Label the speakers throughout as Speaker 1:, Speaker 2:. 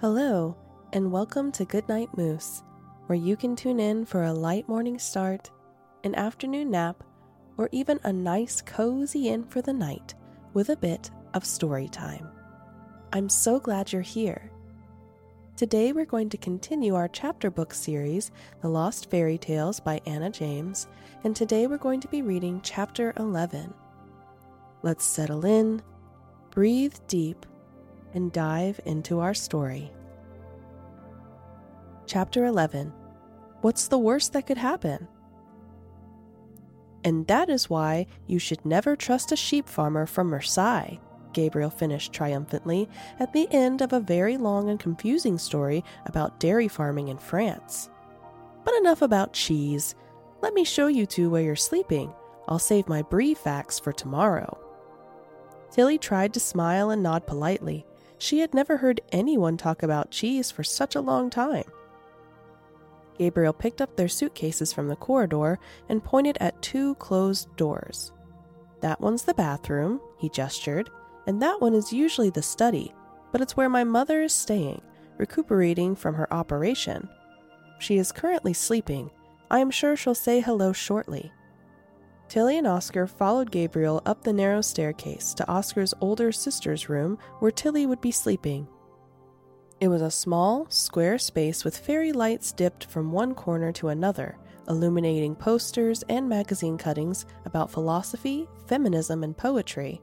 Speaker 1: Hello, and welcome to Goodnight Moose, where you can tune in for a light morning start, an afternoon nap, or even a nice cozy in for the night with a bit of story time. I'm so glad you're here. Today we're going to continue our chapter book series, The Lost Fairy Tales by Anna James, and today we're going to be reading chapter 11. Let's settle in, breathe deep, and dive into our story. Chapter 11 What's the worst that could happen? And that is why you should never trust a sheep farmer from Marseille, Gabriel finished triumphantly at the end of a very long and confusing story about dairy farming in France. But enough about cheese. Let me show you two where you're sleeping. I'll save my brie facts for tomorrow. Tilly tried to smile and nod politely. She had never heard anyone talk about cheese for such a long time. Gabriel picked up their suitcases from the corridor and pointed at two closed doors. That one's the bathroom, he gestured, and that one is usually the study, but it's where my mother is staying, recuperating from her operation. She is currently sleeping. I am sure she'll say hello shortly. Tilly and Oscar followed Gabriel up the narrow staircase to Oscar's older sister's room where Tilly would be sleeping. It was a small, square space with fairy lights dipped from one corner to another, illuminating posters and magazine cuttings about philosophy, feminism, and poetry.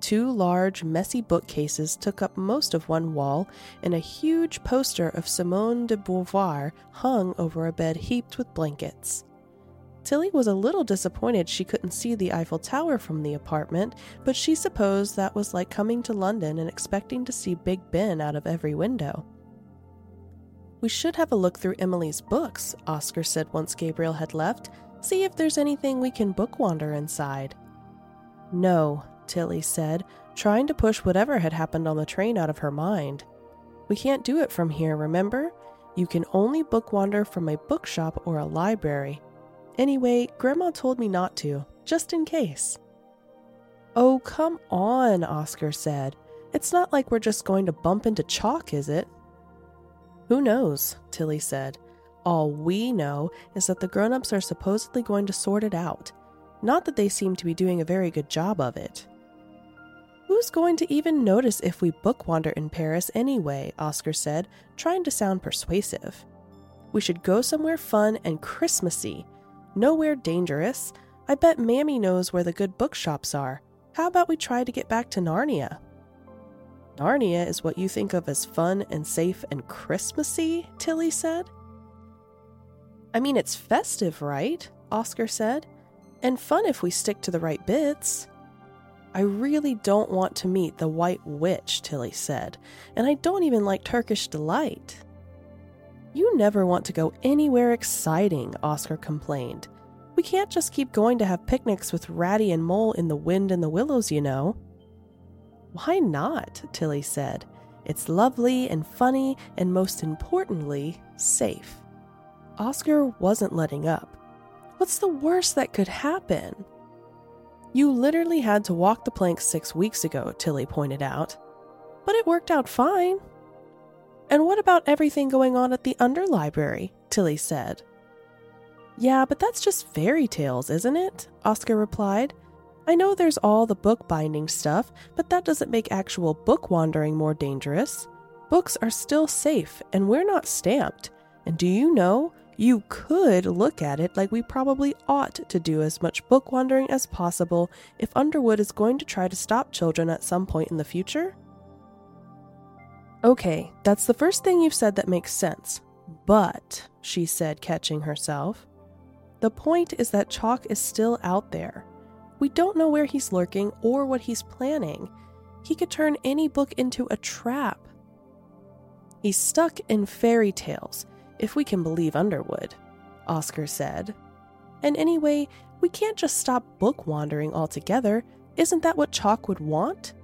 Speaker 1: Two large, messy bookcases took up most of one wall, and a huge poster of Simone de Beauvoir hung over a bed heaped with blankets. Tilly was a little disappointed she couldn't see the Eiffel Tower from the apartment, but she supposed that was like coming to London and expecting to see Big Ben out of every window. We should have a look through Emily's books, Oscar said once Gabriel had left. See if there's anything we can book wander inside. No, Tilly said, trying to push whatever had happened on the train out of her mind. We can't do it from here, remember? You can only book wander from a bookshop or a library. Anyway, Grandma told me not to, just in case. Oh, come on, Oscar said. It's not like we're just going to bump into chalk, is it? Who knows, Tilly said. All we know is that the grown ups are supposedly going to sort it out. Not that they seem to be doing a very good job of it. Who's going to even notice if we book wander in Paris anyway? Oscar said, trying to sound persuasive. We should go somewhere fun and Christmassy, Nowhere dangerous. I bet Mamie knows where the good bookshops are. How about we try to get back to Narnia? Narnia is what you think of as fun and safe and Christmassy, Tilly said. I mean, it's festive, right? Oscar said. And fun if we stick to the right bits. I really don't want to meet the White Witch, Tilly said, and I don't even like Turkish Delight. You never want to go anywhere exciting, Oscar complained. We can't just keep going to have picnics with Ratty and Mole in the wind and the willows, you know. Why not? Tilly said. It's lovely and funny, and most importantly, safe. Oscar wasn't letting up. What's the worst that could happen? You literally had to walk the plank six weeks ago, Tilly pointed out. But it worked out fine. And what about everything going on at the underlibrary? Tilly said. Yeah, but that's just fairy tales, isn't it? Oscar replied. I know there's all the bookbinding stuff, but that doesn't make actual book wandering more dangerous. Books are still safe, and we're not stamped. And do you know, you could look at it like we probably ought to do as much book wandering as possible if Underwood is going to try to stop children at some point in the future? Okay, that's the first thing you've said that makes sense. But, she said, catching herself, the point is that Chalk is still out there. We don't know where he's lurking or what he's planning. He could turn any book into a trap. He's stuck in fairy tales, if we can believe Underwood, Oscar said. And anyway, we can't just stop book wandering altogether. Isn't that what Chalk would want?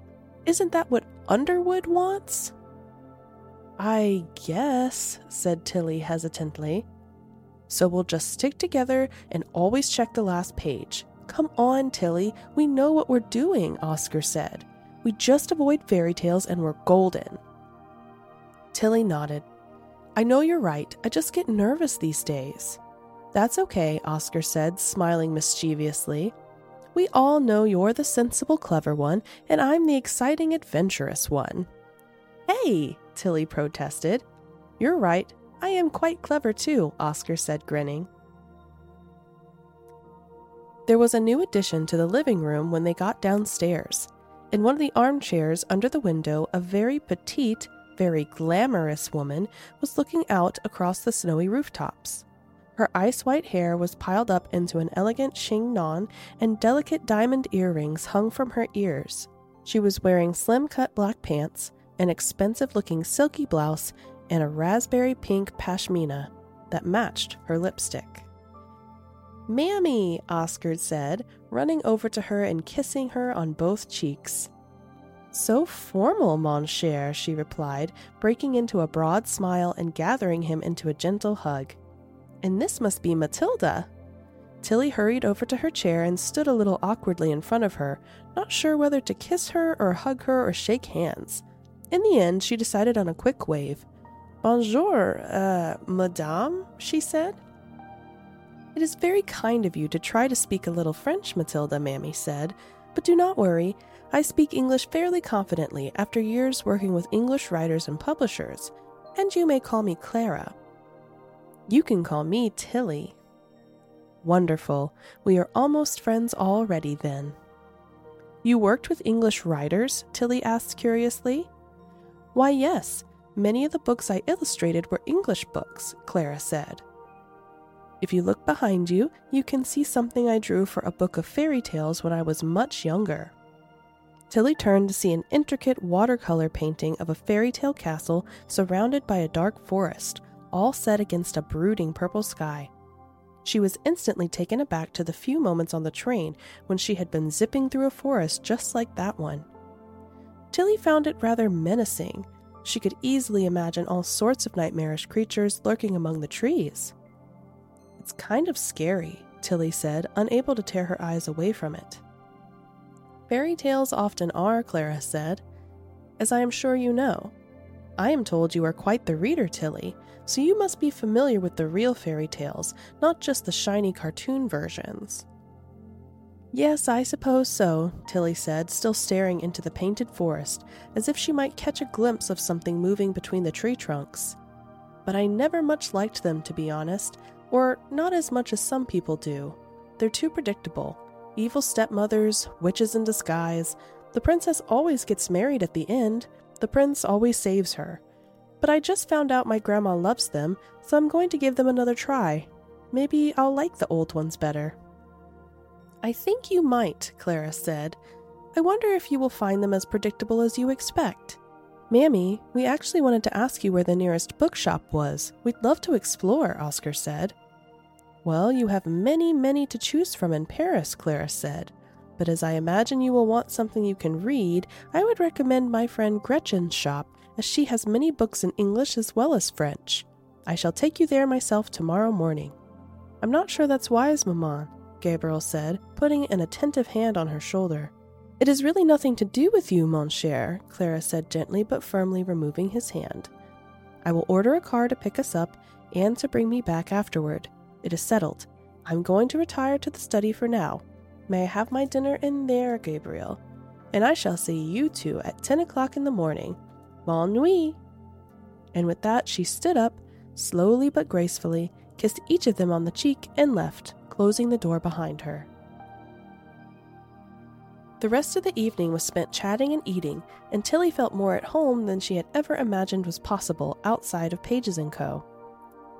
Speaker 1: Isn't that what Underwood wants? I guess, said Tilly hesitantly. So we'll just stick together and always check the last page. Come on, Tilly, we know what we're doing, Oscar said. We just avoid fairy tales and we're golden. Tilly nodded. I know you're right. I just get nervous these days. That's okay, Oscar said, smiling mischievously. We all know you're the sensible, clever one, and I'm the exciting, adventurous one. Hey, Tilly protested. You're right. I am quite clever too, Oscar said, grinning. There was a new addition to the living room when they got downstairs. In one of the armchairs under the window, a very petite, very glamorous woman was looking out across the snowy rooftops. Her ice white hair was piled up into an elegant chignon, and delicate diamond earrings hung from her ears. She was wearing slim cut black pants, an expensive looking silky blouse, and a raspberry pink pashmina that matched her lipstick. Mamie, Oscar said, running over to her and kissing her on both cheeks. So formal, mon cher, she replied, breaking into a broad smile and gathering him into a gentle hug. And this must be Matilda. Tilly hurried over to her chair and stood a little awkwardly in front of her, not sure whether to kiss her or hug her or shake hands. In the end, she decided on a quick wave. Bonjour, uh, madame, she said. It is very kind of you to try to speak a little French, Matilda, Mamie said, but do not worry. I speak English fairly confidently after years working with English writers and publishers, and you may call me Clara. You can call me Tilly. Wonderful. We are almost friends already then. You worked with English writers? Tilly asked curiously. Why, yes. Many of the books I illustrated were English books, Clara said. If you look behind you, you can see something I drew for a book of fairy tales when I was much younger. Tilly turned to see an intricate watercolor painting of a fairy tale castle surrounded by a dark forest, all set against a brooding purple sky. She was instantly taken aback to the few moments on the train when she had been zipping through a forest just like that one. Tilly found it rather menacing. She could easily imagine all sorts of nightmarish creatures lurking among the trees. It's kind of scary, Tilly said, unable to tear her eyes away from it. Fairy tales often are, Clara said, as I am sure you know. I am told you are quite the reader, Tilly, so you must be familiar with the real fairy tales, not just the shiny cartoon versions. Yes, I suppose so, Tilly said, still staring into the painted forest, as if she might catch a glimpse of something moving between the tree trunks. But I never much liked them, to be honest, or not as much as some people do. They're too predictable. Evil stepmothers, witches in disguise. The princess always gets married at the end, the prince always saves her. But I just found out my grandma loves them, so I'm going to give them another try. Maybe I'll like the old ones better. I think you might, Clara said. I wonder if you will find them as predictable as you expect. Mamie, we actually wanted to ask you where the nearest bookshop was. We'd love to explore, Oscar said. Well, you have many, many to choose from in Paris, Clara said. But as I imagine you will want something you can read, I would recommend my friend Gretchen's shop, as she has many books in English as well as French. I shall take you there myself tomorrow morning. I'm not sure that's wise, Maman, Gabriel said, putting an attentive hand on her shoulder. It has really nothing to do with you, mon cher, Clara said gently but firmly, removing his hand. I will order a car to pick us up and to bring me back afterward. It is settled. I'm going to retire to the study for now. May I have my dinner in there, Gabriel? And I shall see you two at ten o'clock in the morning. Bonne nuit! And with that, she stood up, slowly but gracefully, kissed each of them on the cheek, and left, closing the door behind her. The rest of the evening was spent chatting and eating, and Tilly felt more at home than she had ever imagined was possible outside of Pages & Co.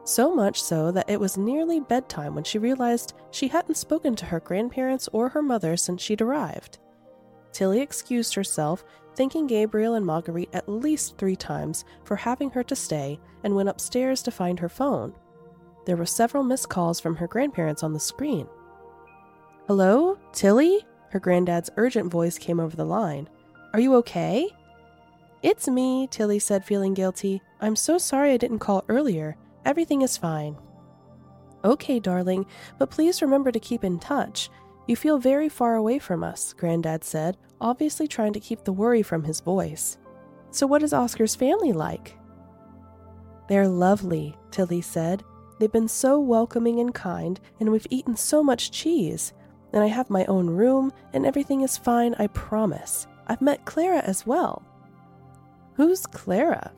Speaker 1: So much so that it was nearly bedtime when she realized she hadn't spoken to her grandparents or her mother since she'd arrived. Tilly excused herself, thanking Gabriel and Marguerite at least three times for having her to stay, and went upstairs to find her phone. There were several missed calls from her grandparents on the screen. Hello, Tilly? Her granddad's urgent voice came over the line. Are you okay? It's me, Tilly said, feeling guilty. I'm so sorry I didn't call earlier. Everything is fine. Okay, darling, but please remember to keep in touch. You feel very far away from us, Granddad said, obviously trying to keep the worry from his voice. So, what is Oscar's family like? They're lovely, Tilly said. They've been so welcoming and kind, and we've eaten so much cheese. And I have my own room, and everything is fine, I promise. I've met Clara as well. Who's Clara?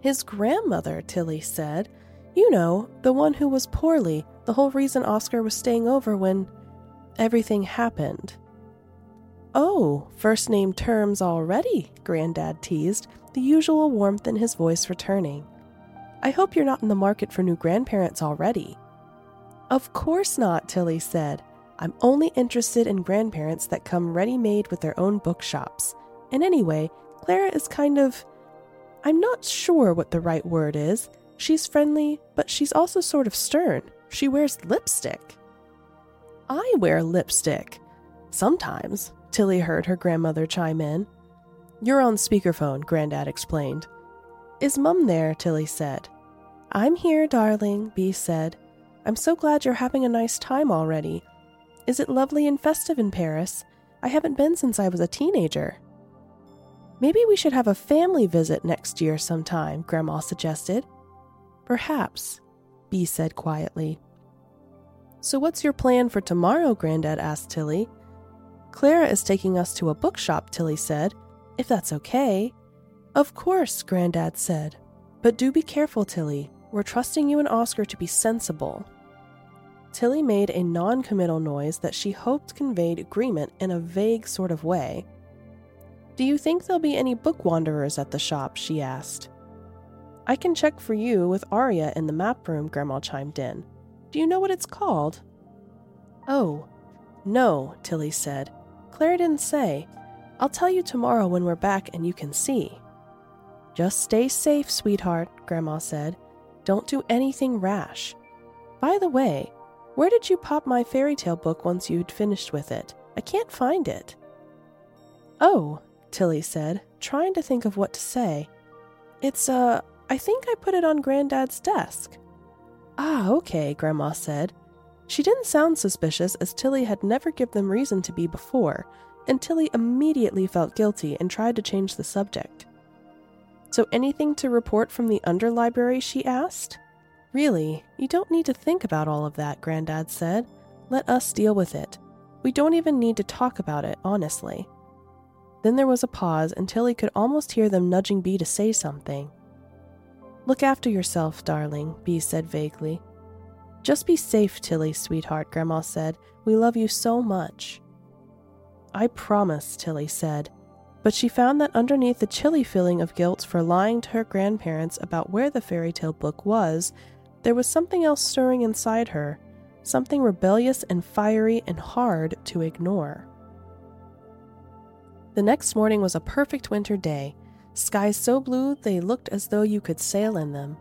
Speaker 1: His grandmother, Tilly said. You know, the one who was poorly, the whole reason Oscar was staying over when everything happened. Oh, first name terms already, Grandad teased, the usual warmth in his voice returning. I hope you're not in the market for new grandparents already. Of course not, Tilly said. I'm only interested in grandparents that come ready made with their own bookshops. And anyway, Clara is kind of. I'm not sure what the right word is. She's friendly, but she's also sort of stern. She wears lipstick. I wear lipstick. Sometimes, Tilly heard her grandmother chime in. You're on speakerphone, Grandad explained. Is Mum there? Tilly said. I'm here, darling, Bea said. I'm so glad you're having a nice time already. Is it lovely and festive in Paris? I haven't been since I was a teenager. Maybe we should have a family visit next year sometime, Grandma suggested. Perhaps, Bea said quietly. So, what's your plan for tomorrow? Grandad asked Tilly. Clara is taking us to a bookshop, Tilly said, if that's okay. Of course, Grandad said. But do be careful, Tilly. We're trusting you and Oscar to be sensible. Tilly made a non committal noise that she hoped conveyed agreement in a vague sort of way. Do you think there'll be any book wanderers at the shop? she asked. I can check for you with Arya in the map room, Grandma chimed in. Do you know what it's called? Oh, no, Tilly said. Claire didn't say. I'll tell you tomorrow when we're back and you can see. Just stay safe, sweetheart, Grandma said. Don't do anything rash. By the way, where did you pop my fairy tale book once you'd finished with it? I can't find it. Oh, Tilly said, trying to think of what to say. It's, uh, I think I put it on Granddad's desk. Ah, okay, Grandma said. She didn't sound suspicious as Tilly had never given them reason to be before, and Tilly immediately felt guilty and tried to change the subject. So, anything to report from the underlibrary? she asked. Really, you don't need to think about all of that, Grandad said. Let us deal with it. We don't even need to talk about it, honestly. Then there was a pause, until he could almost hear them nudging Bea to say something. Look after yourself, darling, Bea said vaguely. Just be safe, Tilly, sweetheart, Grandma said. We love you so much. I promise, Tilly said. But she found that underneath the chilly feeling of guilt for lying to her grandparents about where the fairy tale book was, there was something else stirring inside her, something rebellious and fiery and hard to ignore. The next morning was a perfect winter day, skies so blue they looked as though you could sail in them.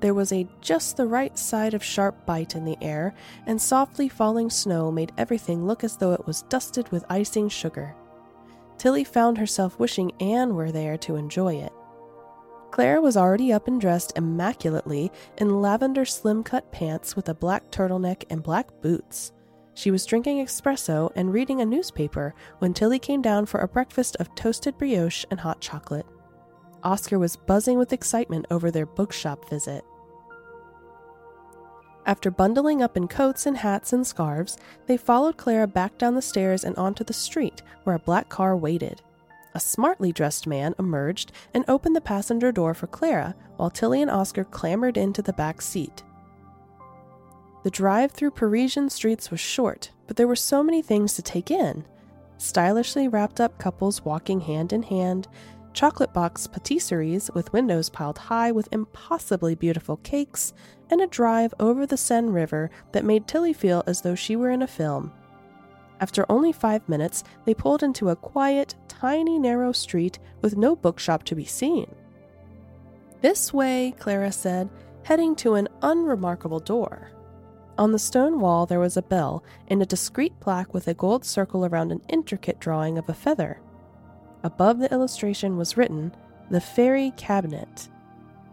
Speaker 1: There was a just the right side of sharp bite in the air, and softly falling snow made everything look as though it was dusted with icing sugar. Tilly found herself wishing Anne were there to enjoy it. Clara was already up and dressed immaculately in lavender slim cut pants with a black turtleneck and black boots. She was drinking espresso and reading a newspaper when Tilly came down for a breakfast of toasted brioche and hot chocolate. Oscar was buzzing with excitement over their bookshop visit. After bundling up in coats and hats and scarves, they followed Clara back down the stairs and onto the street, where a black car waited. A smartly dressed man emerged and opened the passenger door for Clara, while Tilly and Oscar clambered into the back seat. The drive through Parisian streets was short, but there were so many things to take in. Stylishly wrapped up couples walking hand in hand, chocolate box patisseries with windows piled high with impossibly beautiful cakes, and a drive over the Seine River that made Tilly feel as though she were in a film. After only five minutes, they pulled into a quiet, tiny, narrow street with no bookshop to be seen. This way, Clara said, heading to an unremarkable door. On the stone wall, there was a bell and a discreet plaque with a gold circle around an intricate drawing of a feather. Above the illustration was written, The Fairy Cabinet.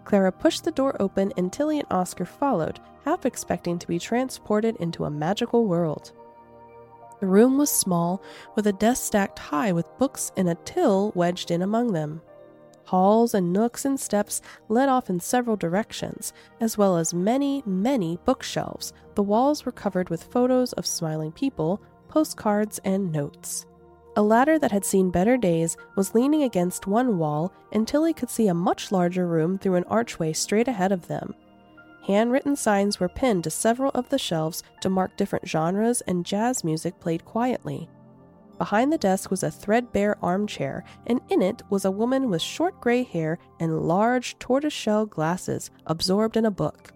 Speaker 1: Clara pushed the door open and Tilly and Oscar followed, half expecting to be transported into a magical world. The room was small, with a desk stacked high with books and a till wedged in among them. Halls and nooks and steps led off in several directions, as well as many, many bookshelves. The walls were covered with photos of smiling people, postcards, and notes. A ladder that had seen better days was leaning against one wall until he could see a much larger room through an archway straight ahead of them. Handwritten signs were pinned to several of the shelves to mark different genres, and jazz music played quietly. Behind the desk was a threadbare armchair, and in it was a woman with short gray hair and large tortoiseshell glasses, absorbed in a book.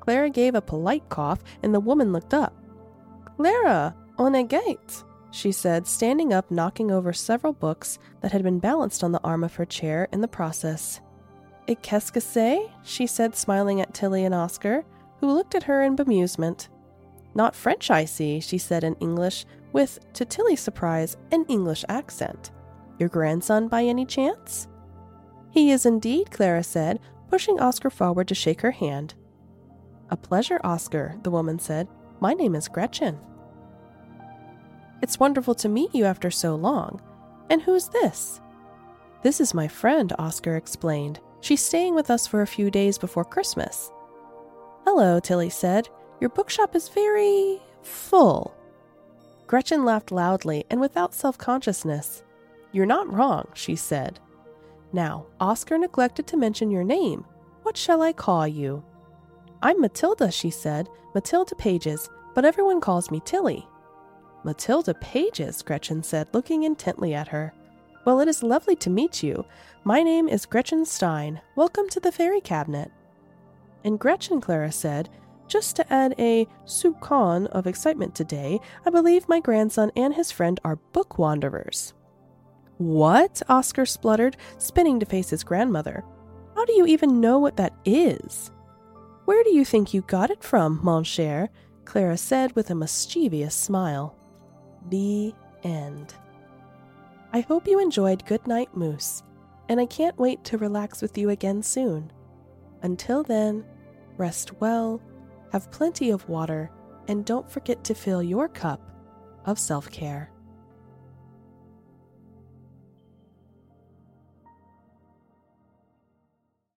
Speaker 1: Clara gave a polite cough, and the woman looked up. Clara, on a gate, she said, standing up, knocking over several books that had been balanced on the arm of her chair in the process. Et qu'est-ce que c'est? she said, smiling at Tilly and Oscar, who looked at her in bemusement. Not French, I see, she said in English, with, to Tilly's surprise, an English accent. Your grandson, by any chance? He is indeed, Clara said, pushing Oscar forward to shake her hand. A pleasure, Oscar, the woman said. My name is Gretchen. It's wonderful to meet you after so long. And who's this? This is my friend, Oscar explained. She's staying with us for a few days before Christmas. Hello, Tilly said. Your bookshop is very full. Gretchen laughed loudly and without self consciousness. You're not wrong, she said. Now, Oscar neglected to mention your name. What shall I call you? I'm Matilda, she said, Matilda Pages, but everyone calls me Tilly. Matilda Pages, Gretchen said, looking intently at her. Well, it is lovely to meet you. My name is Gretchen Stein. Welcome to the Fairy Cabinet. And Gretchen, Clara said, just to add a soupçon of excitement today, I believe my grandson and his friend are book wanderers. What? Oscar spluttered, spinning to face his grandmother. How do you even know what that is? Where do you think you got it from, mon cher? Clara said with a mischievous smile. The end. I hope you enjoyed Goodnight Moose, and I can't wait to relax with you again soon. Until then, rest well have plenty of water, and don't forget to fill your cup of self care.